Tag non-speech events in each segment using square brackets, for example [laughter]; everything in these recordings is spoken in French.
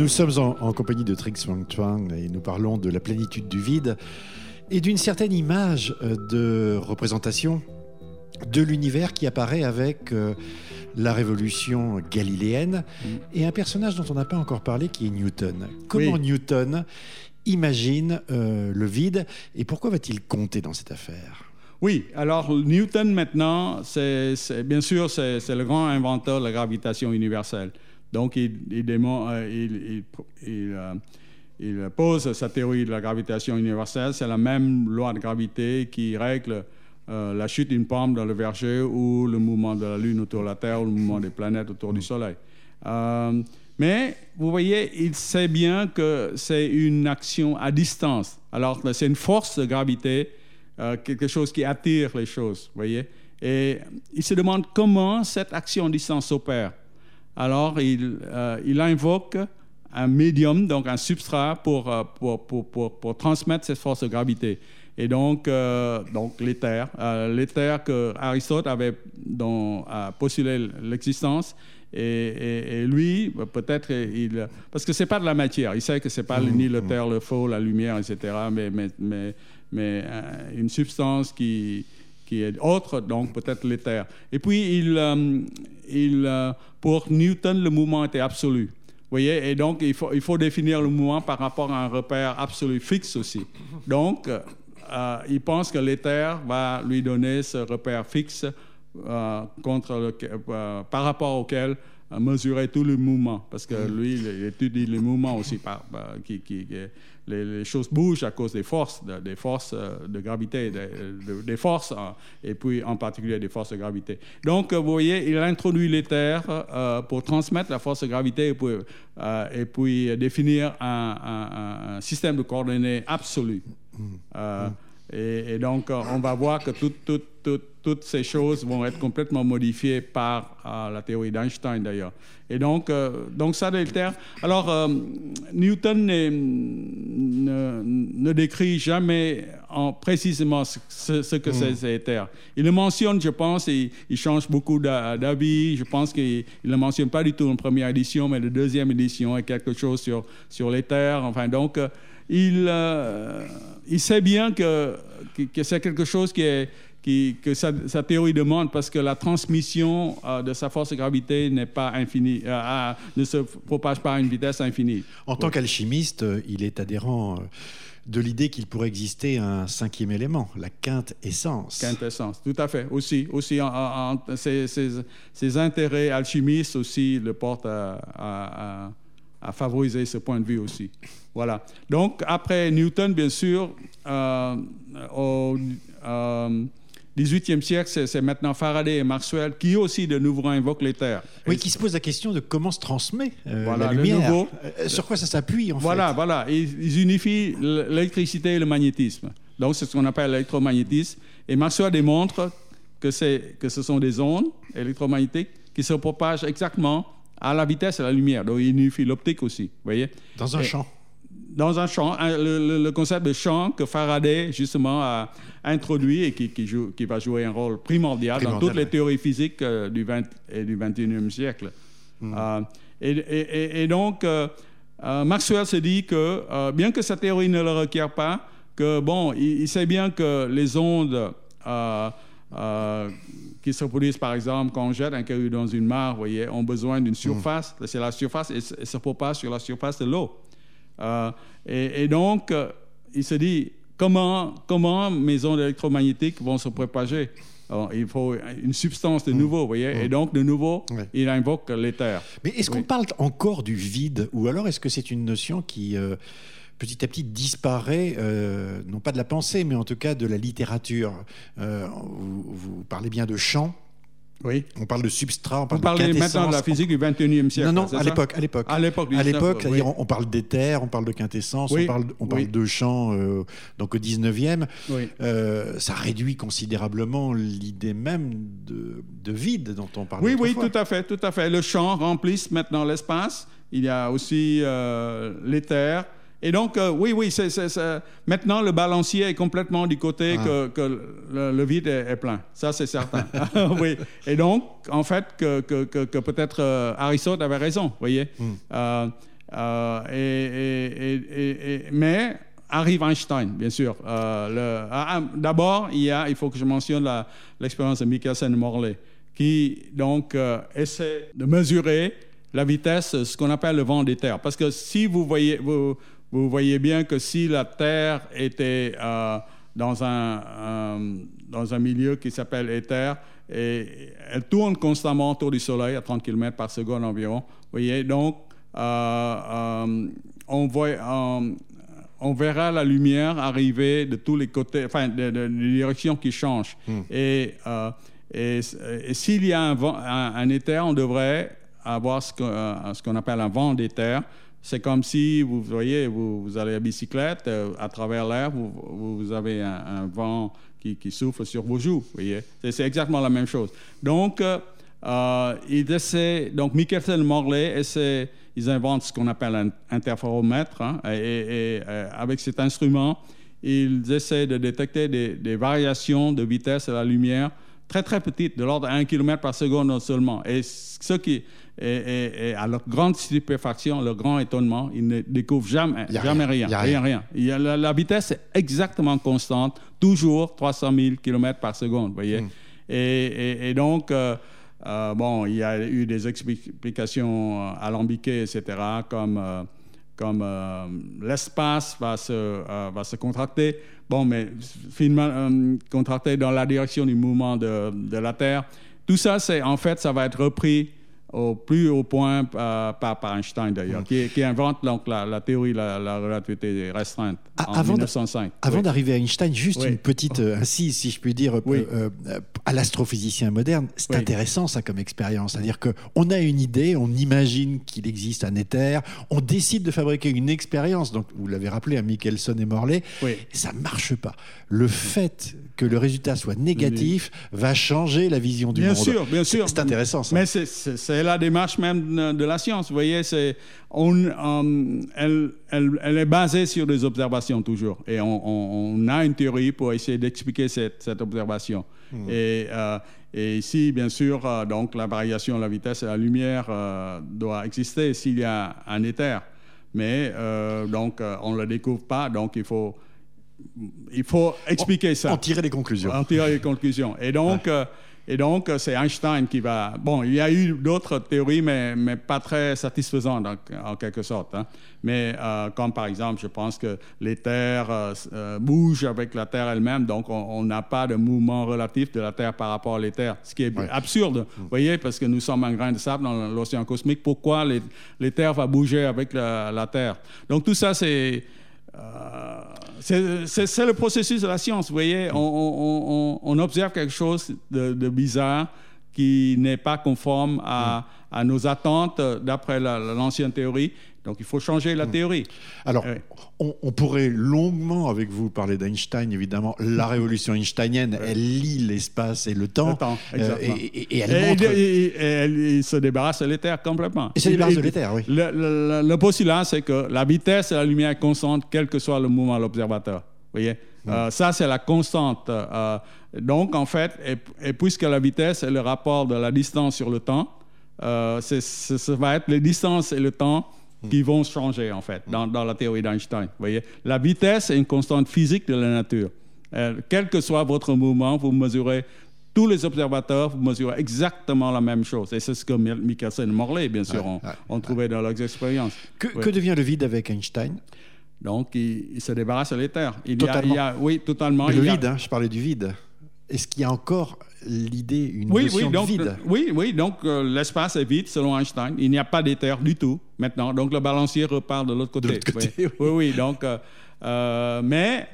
Nous sommes en, compagnie de Trix Wang Chuang et nous parlons de la plénitude du vide et d'une certaine image euh, de représentation de l'univers qui apparaît avec euh, la révolution galiléenne mm. et un personnage dont on n'a pas encore parlé qui est Newton. Comment Newton imagine euh, le vide et pourquoi va-t-il compter dans cette affaire? Oui, alors Newton maintenant, c'est, bien sûr, c'est, le grand inventeur de la gravitation universelle. Donc il, il, il pose sa théorie de la gravitation universelle. C'est la même loi de gravité qui règle euh, la chute d'une pomme dans le verger ou le mouvement de la Lune autour de la Terre ou le mouvement des planètes autour du Soleil. Euh, mais vous voyez, il sait bien que c'est une action à distance. Alors, c'est une force de gravité, euh, quelque chose qui attire les choses, vous voyez. Et il se demande comment cette action à distance opère. Alors, il, il invoque un médium, donc un substrat pour, pour, pour, pour transmettre cette force de gravité et donc, euh, donc l'éther, euh, l'éther que Aristote avait a postulé l'existence. Et, lui, peut-être, il, parce que c'est pas de la matière. Il sait que c'est pas mmh, ni le mmh. terre, le feu, la lumière, etc. Mais, mais, mais, mais euh, une substance qui, qui est autre, donc peut-être l'éther. Et puis, il, il, pour Newton, le mouvement était absolu. Vous voyez, et donc il faut, il faut définir le mouvement par rapport à un repère absolu fixe aussi. Donc, euh, il pense que l'éther va lui donner ce repère fixe euh, contre euh, par rapport auquel mesurer tout le mouvement, parce que mm. lui, il étudie les mouvements aussi, par, qui, les, choses bougent à cause des forces, des forces de gravité, des, forces, et puis en particulier des forces de gravité. Donc, vous voyez, il introduit l'éther pour transmettre la force de gravité et puis, et puis définir un, un, système de coordonnées absolu. Euh, et, donc, euh, on va voir que toutes ces choses vont être complètement modifiées par euh, la théorie d'Einstein, d'ailleurs. Et donc, donc ça. Alors, Newton ne, ne, décrit jamais en, précisément ce, que c'est c'est l'éther. Il le mentionne, je pense, et il change beaucoup d'avis. Je pense qu'il ne le mentionne pas du tout en première édition, mais la deuxième édition est quelque chose sur, sur l'éther. Enfin, donc il, euh, il sait bien que, que, c'est quelque chose qui est, que sa, sa, théorie demande parce que la transmission euh, de sa force de gravité n'est pas infinie, euh, ne se propage pas à une vitesse infinie. En tant qu'alchimiste, euh, il est adhérent de l'idée qu'il pourrait exister un cinquième élément, la quinte essence. Quinte essence, tout à fait. Aussi, aussi en, ses, intérêts alchimistes aussi le portent à, favoriser ce point de vue aussi. Voilà. Donc, après Newton, bien sûr, au, 18e siècle, c'est maintenant Faraday et Maxwell qui aussi de nouveau invoquent les terres. Oui, qui se pose la question de comment se transmet euh, la lumière, nouveau, euh, sur quoi ça s'appuie en fait. Voilà, voilà, ils, unifient l'électricité et le magnétisme. Donc c'est ce qu'on appelle l'électromagnétisme. Et Maxwell démontre que, que ce sont des ondes électromagnétiques qui se propagent exactement à la vitesse de la lumière. Donc il unifie l'optique aussi, vous voyez. Dans un champ. Dans un champ. Le, concept de champ que Faraday, justement, a introduit et qui, joue, qui va jouer un rôle primordial, dans toutes les théories physiques euh, du 20 et du 21e siècle. Hmm. Euh, et, donc, euh, Maxwell se dit que, bien que sa théorie ne le requiert pas, que, bon, il, il sait bien que les ondes qui se produisent, par exemple, quand on jette un caillou dans une mare, voyez, ont besoin d'une surface. Mm. C'est la surface et se propage sur la surface de l'eau. Euh, et, donc, euh, il se dit, comment, comment mes ondes électromagnétiques vont se propager? Il faut une substance de mm. nouveau, vous voyez, et mm. donc de nouveau, il invoque l'éther. Mais est-ce qu'on parle encore du vide, ou alors est-ce que c'est une notion qui euh, petit à petit disparaît, euh, non pas de la pensée, mais en tout cas de la littérature? Euh, vous, parlez bien de chant. Oui. On parle de substrat, on parle vous parlez maintenant de la physique du 21e siècle. Non, non, à l'époque, à l'époque. À l'époque, à l'époque, on, parle d'éther, on parle de quintessence, on parle, on parle de chant. Euh, donc au 19e, ça réduit considérablement l'idée même de, de, vide dont on parle. Oui, oui, tout à fait, tout à fait. Le chant remplisse maintenant l'espace. Il y a aussi l'éther. Et donc, euh, oui, oui, c'est, maintenant le balancier est complètement du côté ah. que, le, vide est, plein. Ça, c'est certain. [laughs] oui. Et donc, en fait, que, que, peut-être euh, Aristote avait raison, vous voyez. Hmm. Euh, et, mais arrive Einstein, bien sûr. Ah, ah, d'abord, il, il faut que je mentionne l'expérience de Michelson-Morley, qui donc essaie de mesurer la vitesse, ce qu'on appelle le vent des terres. Parce que si vous voyez, vous, vous voyez bien que si la Terre était euh, dans, un, dans un milieu qui s'appelle éther, et elle tourne constamment autour du Soleil à 30 km par seconde environ, vous voyez, donc euh, euh, on, voit, on verra la lumière arriver de tous les côtés, enfin, de, de, directions qui changent. Hmm. Et, et, s'il y a un, vent, un, éther, on devrait avoir ce qu'on appelle un vent d'éther, c'est comme si, vous voyez, vous, vous allez à bicyclette, euh, à travers l'air, vous, vous, avez un, vent qui, qui, souffle sur vos joues. Voyez, c'est exactement la même chose. Donc, euh, euh ils essaient, donc Michelson Morley essaie, ils inventent ce qu'on appelle un interféromètre, hein, et, euh, avec cet instrument, ils essaient de détecter des, des, variations de vitesse de la lumière très très petites, de l'ordre de 1 km par seconde seulement. Et ce qui à leur grande stupéfaction, leur grand étonnement, ils ne découvrent jamais, jamais rien. rien. rien, rien. la, vitesse est exactement constante, toujours 300 000 km par seconde, voyez. Hmm. Et, donc, euh, euh, bon, il y a eu des explications euh, alambiquées, etc., comme, comme l'espace va se, va se contracter. Bon, mais finalement, contracter dans la direction du mouvement de, de la Terre. Tout ça, c'est en fait, ça va être repris au plus haut point euh, par, Einstein d'ailleurs, qui, invente donc la, théorie de la, relativité restreinte ah, en avant 1905. avant d'arriver à Einstein, juste une petite euh, incise, si je puis dire, euh, à l'astrophysicien moderne, c'est intéressant ça comme expérience. C'est-à-dire qu'on a une idée, on imagine qu'il existe un éther, on décide de fabriquer une expérience, donc vous l'avez rappelé à Michelson et Morley, ça ne marche pas. Le fait que le résultat soit négatif va changer la vision du bien monde. Bien sûr, bien sûr. C'est intéressant ça. Mais c'est la démarche même de la science. Vous voyez, c'est, on, elle, elle, est basée sur des observations toujours. Et on, a une théorie pour essayer d'expliquer cette, cette, observation. Hmm. Et, euh, et, ici, bien sûr, euh, donc la variation de la vitesse de la lumière euh, doit exister s'il y a un éther. Mais donc, on ne le découvre pas, donc il faut il faut expliquer ça. En tirer des conclusions. En tirer des conclusions. Et donc, et donc, euh, c'est Einstein qui va... Bon, il y a eu d'autres théories, mais, mais pas très satisfaisantes en, quelque sorte. Hein. Mais euh, comme par exemple, je pense que les terres euh, bougent avec la Terre elle-même, donc on n'a pas de mouvement relatif de la Terre par rapport à les terres, ce qui est absurde, vous voyez, parce que nous sommes un grain de sable dans l'océan cosmique. Pourquoi les, les terres vont bouger avec la, la Terre? Donc tout ça, c'est... Euh, c'est le processus de la science, vous voyez. On, observe quelque chose de, bizarre qui n'est pas conforme à, nos attentes d'après l'ancienne théorie. Donc il faut changer la hmm. théorie. Alors, on, pourrait longuement avec vous parler d'Einstein, évidemment. La révolution einsteinienne, elle lie l'espace et le temps. Euh, et, elle montre... Et, elle se débarrasse de l'éther complètement. Et se débarrasse de l'éther, oui. Le, le, postulat, c'est que la vitesse de la lumière est constante, quel que soit le mouvement de l'observateur. Vous voyez? Hmm. euh, Ça, c'est la constante. Euh, donc, en fait, et, puisque la vitesse est le rapport de la distance sur le temps, ça va être les distances et le temps qui vont changer, en fait, dans, dans la théorie d'Einstein. voyez La vitesse est une constante physique de la nature. Euh, quel que soit votre mouvement, vous mesurez tous les observateurs, vous mesurez exactement la même chose. Et c'est ce que Michelson et Morley, bien sûr, ont, trouvé dans leurs expériences. Que, que, devient le vide avec Einstein? Donc, il, se débarrasse de l'éther. Il, totalement. Y a, oui, totalement. le vide, hein, je parlais du vide. Est-ce qu'il y a encore l'idée, une oui, notion oui, donc, de vide. Euh, oui, oui, donc euh, l'espace est vide selon Einstein. Il n'y a pas d'éther du tout maintenant. Donc le balancier repart de l'autre côté. oui. oui. oui, donc, euh, mais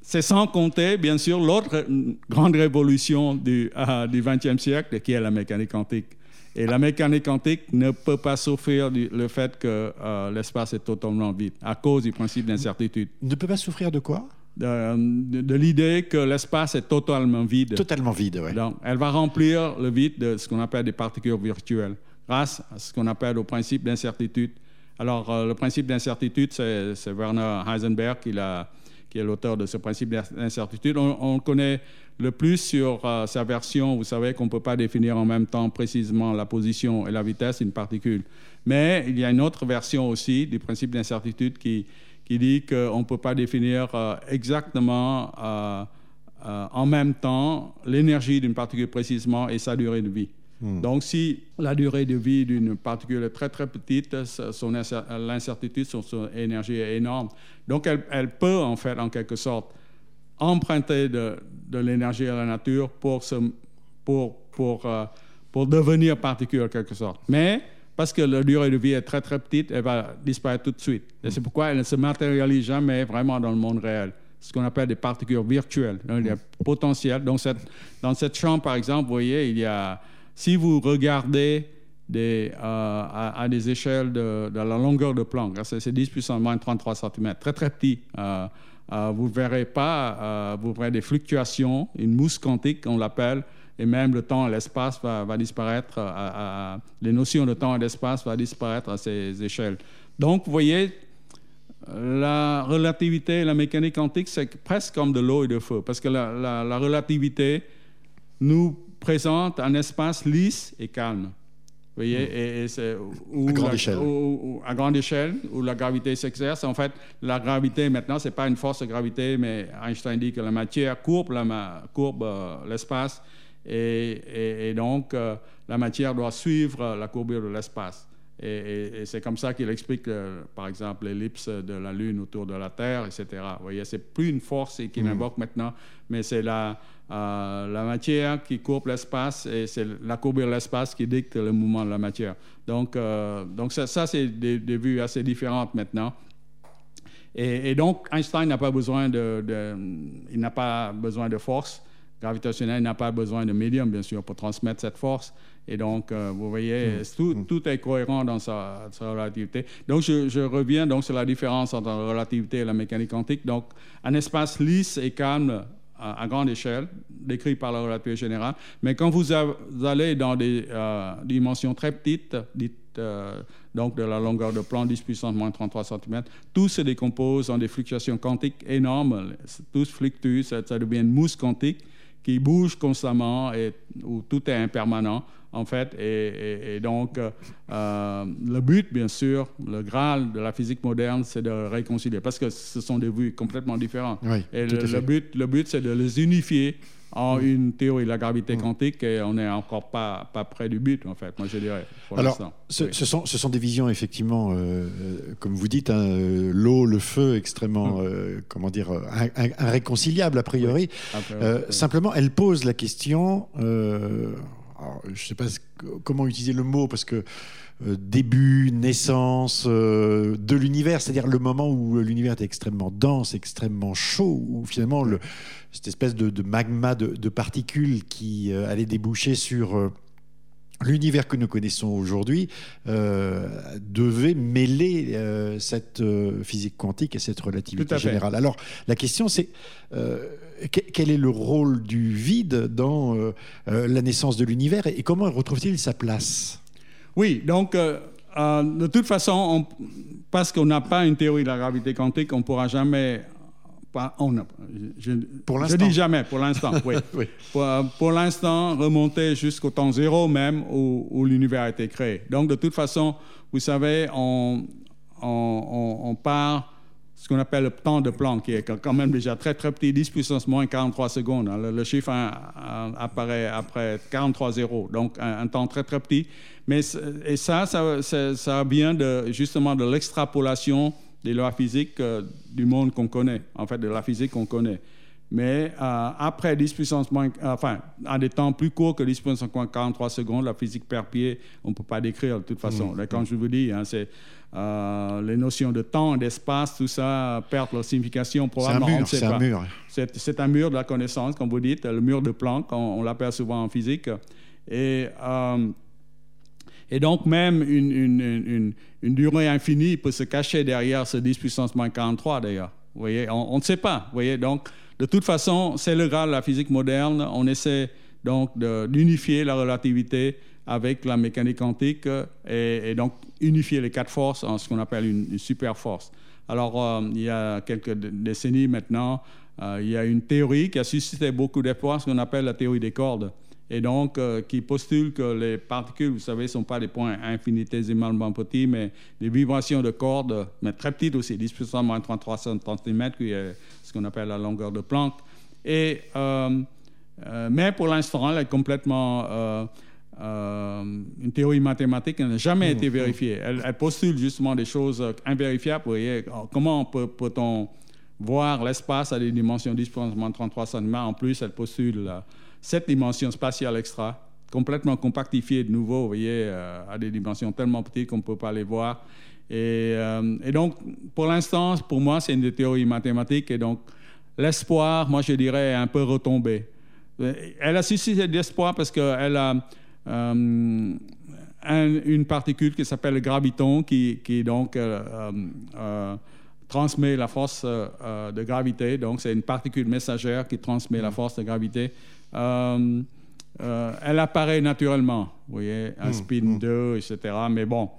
c'est sans compter, bien sûr, l'autre grande révolution du XXe siècle, qui est la mécanique quantique. Et la mécanique quantique ne peut pas souffrir du le fait que l'espace est totalement vide à cause du principe d'incertitude. Ne peut pas souffrir de quoi? De, l'idée que l'espace est totalement vide. Totalement vide, oui. Donc, elle va remplir le vide de ce qu'on appelle des particules virtuelles, grâce à ce qu'on appelle le principe d'incertitude. Alors, euh, le principe d'incertitude, c'est Werner Heisenberg qui est l'auteur de ce principe d'incertitude. On, connaît le plus sur euh, sa version, vous savez qu'on ne peut pas définir en même temps précisément la position et la vitesse d'une particule. Mais il y a une autre version aussi du principe d'incertitude qui, qui dit qu'on ne peut pas définir euh, exactement euh, en même temps l'énergie d'une particule précisément et sa durée de vie. Hmm. Donc, si la durée de vie d'une particule est très très petite, son l'incertitude sur son énergie est énorme. Donc, elle, peut en fait, en quelque sorte, emprunter de, de l'énergie à la nature pour, se, pour, pour, euh, pour devenir particule en quelque sorte. Mais parce que la durée de vie est très très petite, elle va disparaître tout de suite. Et c'est pourquoi elle ne se matérialise jamais vraiment dans le monde réel ce qu'on appelle des particules virtuelles, hein, des potentiels. Donc, cette, dans cette chambre, par exemple, vous voyez, il y a si vous regardez des, euh, à, des échelles de, la longueur de Planck, hein, c'est 10 puissance moins 33 cm, très très petit, euh, euh, vous ne verrez pas, vous verrez des fluctuations, une mousse quantique, on l'appelle, et même le temps et l'espace va, disparaître, les notions de temps et d'espace vont disparaître à ces échelles. Donc, vous voyez, la relativité et la mécanique quantique, c'est presque comme de l'eau et de feu, parce que la, la relativité nous présente un espace lisse et calme. Vous voyez, hmm. et, c'est à grande échelle. à grande échelle, où la gravité s'exerce. En fait, la gravité maintenant, c'est pas une force de gravité, mais Einstein dit que la matière courbe, la, courbe euh, l'espace, et, et, donc euh, la matière doit suivre la courbure de l'espace. Et, c'est comme ça qu'il explique, euh, par exemple, l'ellipse de la Lune autour de la Terre, etc. Vous voyez, c'est plus une force qu'il hmm. invoque maintenant, mais c'est la, euh, la matière qui courbe l'espace et c'est la courbure de l'espace qui dicte le mouvement de la matière. Donc, euh, donc ça, c'est des, vues assez différentes maintenant. Et, donc, Einstein n'a pas besoin de, il n'a pas besoin de force gravitationnelle, n'a pas besoin de médium, bien sûr, pour transmettre cette force. Et donc, euh, vous voyez. Tout, mmh. tout, est cohérent dans sa, relativité. Donc, je, je, reviens donc sur la différence entre la relativité et la mécanique quantique. Donc, un espace lisse et calme à, grande échelle, décrit par la relativité générale. Mais quand vous allez dans des euh, dimensions très petites, dites euh, donc de la longueur de plan 10 puissance moins 33 cm, tout se décompose en des fluctuations quantiques énormes. Tout fluctue, ça, ça devient une mousse quantique qui bouge constamment et où tout est impermanent en fait. Et, donc, euh, euh, le but, bien sûr, le Graal de la physique moderne, c'est de réconcilier, parce que ce sont des vues complètement différentes. et le, but, le but, c'est de les unifier en une théorie de la gravité mm. quantique et on n'est encore pas, pas près du but, en fait, moi je dirais. Alors, ce, sont, ce sont des visions, effectivement, euh, comme vous dites, hein, l'eau, le feu, extrêmement, mm. comment dire, irréconciliables a priori. simplement, elle pose la question je ne sais pas comment utiliser le mot parce que euh, début, naissance euh, de l'univers, c'est-à-dire le moment où l'univers était extrêmement dense, extrêmement chaud, où finalement le, cette espèce de, magma de, particules qui euh, allait déboucher sur l'univers que nous connaissons aujourd'hui devait mêler cette physique quantique et cette relativité générale. Alors la question c'est quel est le rôle du vide dans euh, euh, la naissance de l'univers et comment retrouve-t-il sa place? Oui, donc euh, de toute façon, parce qu'on n'a pas une théorie de la gravité quantique, on ne pourra jamais on je, je, dis jamais, pour l'instant, [laughs] oui. Pour, l'instant, remonter jusqu'au temps zéro même où, l'univers a été créé. Donc, de toute façon, vous savez, on, on, on part ce qu'on appelle le temps de Planck, qui est quand même déjà très très petit, 10 puissance moins 43 secondes. Le, chiffre apparaît après 43 zéros, donc un, temps très très petit. Mais et ça, ça, ça, vient de, justement de l'extrapolation des lois physiques euh, du monde qu'on connaît, en fait de la physique qu'on connaît. Mais euh, après 10 puissance moins, enfin, à des temps plus courts que 10 puissance moins 43 secondes, la physique per pied, on ne peut pas décrire de toute façon. Mmh. Quand je vous dis, hein, c'est euh, les notions de temps, d'espace, tout ça perdent leur signification. Probablement, c'est un mur. C'est un mur de la connaissance, comme vous dites, le mur de Planck, on, l'appelle souvent en physique. Et, euh, et donc, même une, une, une, durée infinie peut se cacher derrière ce 10 puissance moins 43, d'ailleurs. Vous voyez, on ne sait pas. Vous voyez, donc, de toute façon, c'est le grade de la physique moderne. On essaie donc d'unifier la relativité avec la mécanique quantique et, donc unifier les quatre forces en ce qu'on appelle une, super force. Alors, il y a quelques décennies maintenant, il y a une théorie qui a suscité beaucoup d'espoir, ce qu'on appelle la théorie des cordes et donc qui postule que les particules, vous savez, ne sont pas des points infinitésimalement petits, mais des vibrations de cordes, mais très petites aussi, 10 puissance moins 33 cm, qui est ce qu'on appelle la longueur de Planck. Et, mais pour l'instant, elle est complètement euh, une théorie mathématique n'a jamais été vérifiée. Elle, postule justement des choses invérifiables. Vous voyez, comment peut-on voir l'espace à des dimensions 10 33 cm En plus, elle postule cette dimension spatiale extra, complètement compactifiée de nouveau, vous voyez, euh, à des dimensions tellement petites qu'on ne peut pas les voir. Et, euh, et donc, pour l'instant, pour moi, c'est une théorie mathématique. Et donc, l'espoir, moi, je dirais, est un peu retombé. Elle a suscité de l'espoir parce qu'elle a euh, une particule qui s'appelle le graviton, qui, qui donc euh, euh, transmet la force de gravité. Donc, c'est une particule messagère qui transmet la mm. force de gravité. Elle apparaît naturellement, vous voyez, un mm, spin 2, mm. etc. Mais bon,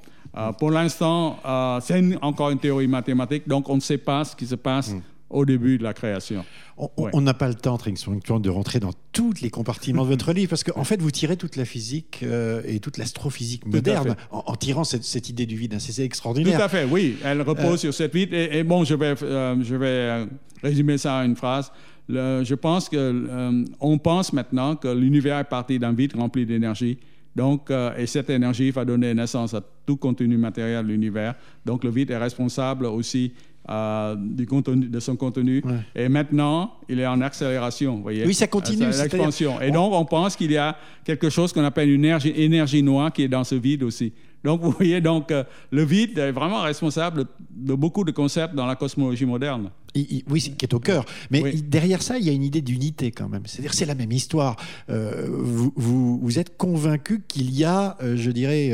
pour l'instant, c'est encore une théorie mathématique, donc on ne sait pas ce qui se passe au début de la création. On n'a pas le temps, de rentrer dans tous les compartiments de votre livre, parce qu'en fait, vous tirez toute la physique euh, et toute l'astrophysique moderne en, tirant cette, idée du vide. C'est extraordinaire. Tout à fait, oui. Elle repose euh, sur cette vide. Et, bon, je vais, euh, je vais résumer ça en une phrase. je pense que on pense maintenant que l'univers est parti d'un vide rempli d'énergie. Donc, et cette énergie va donner naissance à tout contenu matériel de l'univers. Donc, le vide est responsable aussi euh, du contenu, de son contenu. Et maintenant, il est en accélération, voyez. Oui, ça continue. L'expansion. Et donc, on pense qu'il y a quelque chose qu'on appelle une énergie, énergie noire qui est dans ce vide aussi. Donc, vous voyez, donc, euh, le vide est vraiment responsable de beaucoup de concepts dans la cosmologie moderne. oui, qui est au cœur. Mais derrière ça, il y a une idée d'unité quand même. C'est-à-dire, c'est la même histoire. Euh, vous, vous, êtes convaincu qu'il y a, euh, je dirais,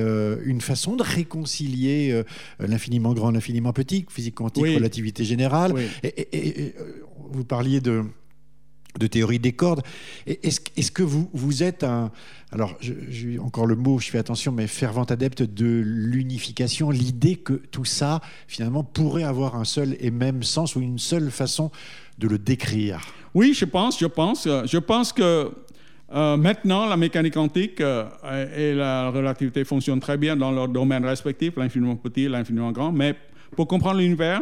une façon de réconcilier l'infiniment grand, l'infiniment petit, physique quantique, relativité générale. et, vous parliez de de théorie des cordes. Est-ce est que vous, êtes un... Alors, j'ai encore le mot, je fais attention, mais fervent adepte de l'unification, l'idée que tout ça, finalement, pourrait avoir un seul et même sens ou une seule façon de le décrire? Oui, je pense, je pense. Je pense que euh, maintenant, la mécanique quantique euh, et la relativité fonctionnent très bien dans leur domaine respectif, l'infiniment petit et l'infiniment grand, mais pour comprendre l'univers,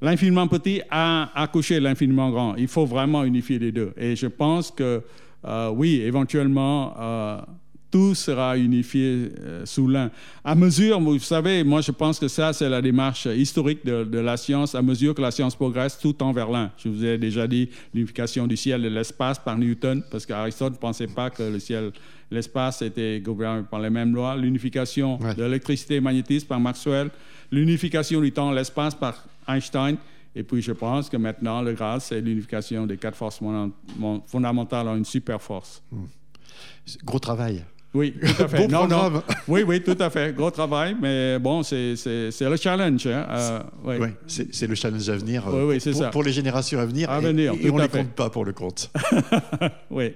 L'infiniment petit a accouché l'infiniment grand. Il faut vraiment unifier les deux. Et je pense que, euh, oui, éventuellement, euh, tout sera unifié euh, sous l'un. À mesure, vous savez, moi je pense que ça, c'est la démarche historique de, la science. À mesure que la science progresse, tout tend vers l'un. Je vous ai déjà dit l'unification du ciel et de l'espace par Newton, parce qu'Aristote ne pensait pas que le ciel l'espace était gouverné par les mêmes lois. L'unification de l'électricité et magnétisme par Maxwell. L'unification du temps et l'espace par Einstein. Et puis, je pense que maintenant, le Graal, c'est l'unification des quatre forces fondamentales en une super force. Hmm. Gros travail. Oui, tout à fait. [laughs] non, non. [laughs] Oui, oui, tout à fait. Gros travail, mais bon, c'est le challenge. Hein. Euh, oui, c'est le challenge à venir oui, oui, pour, ça. pour, les générations à venir. À venir, et, on ne les compte pas pour le compte. [laughs] oui.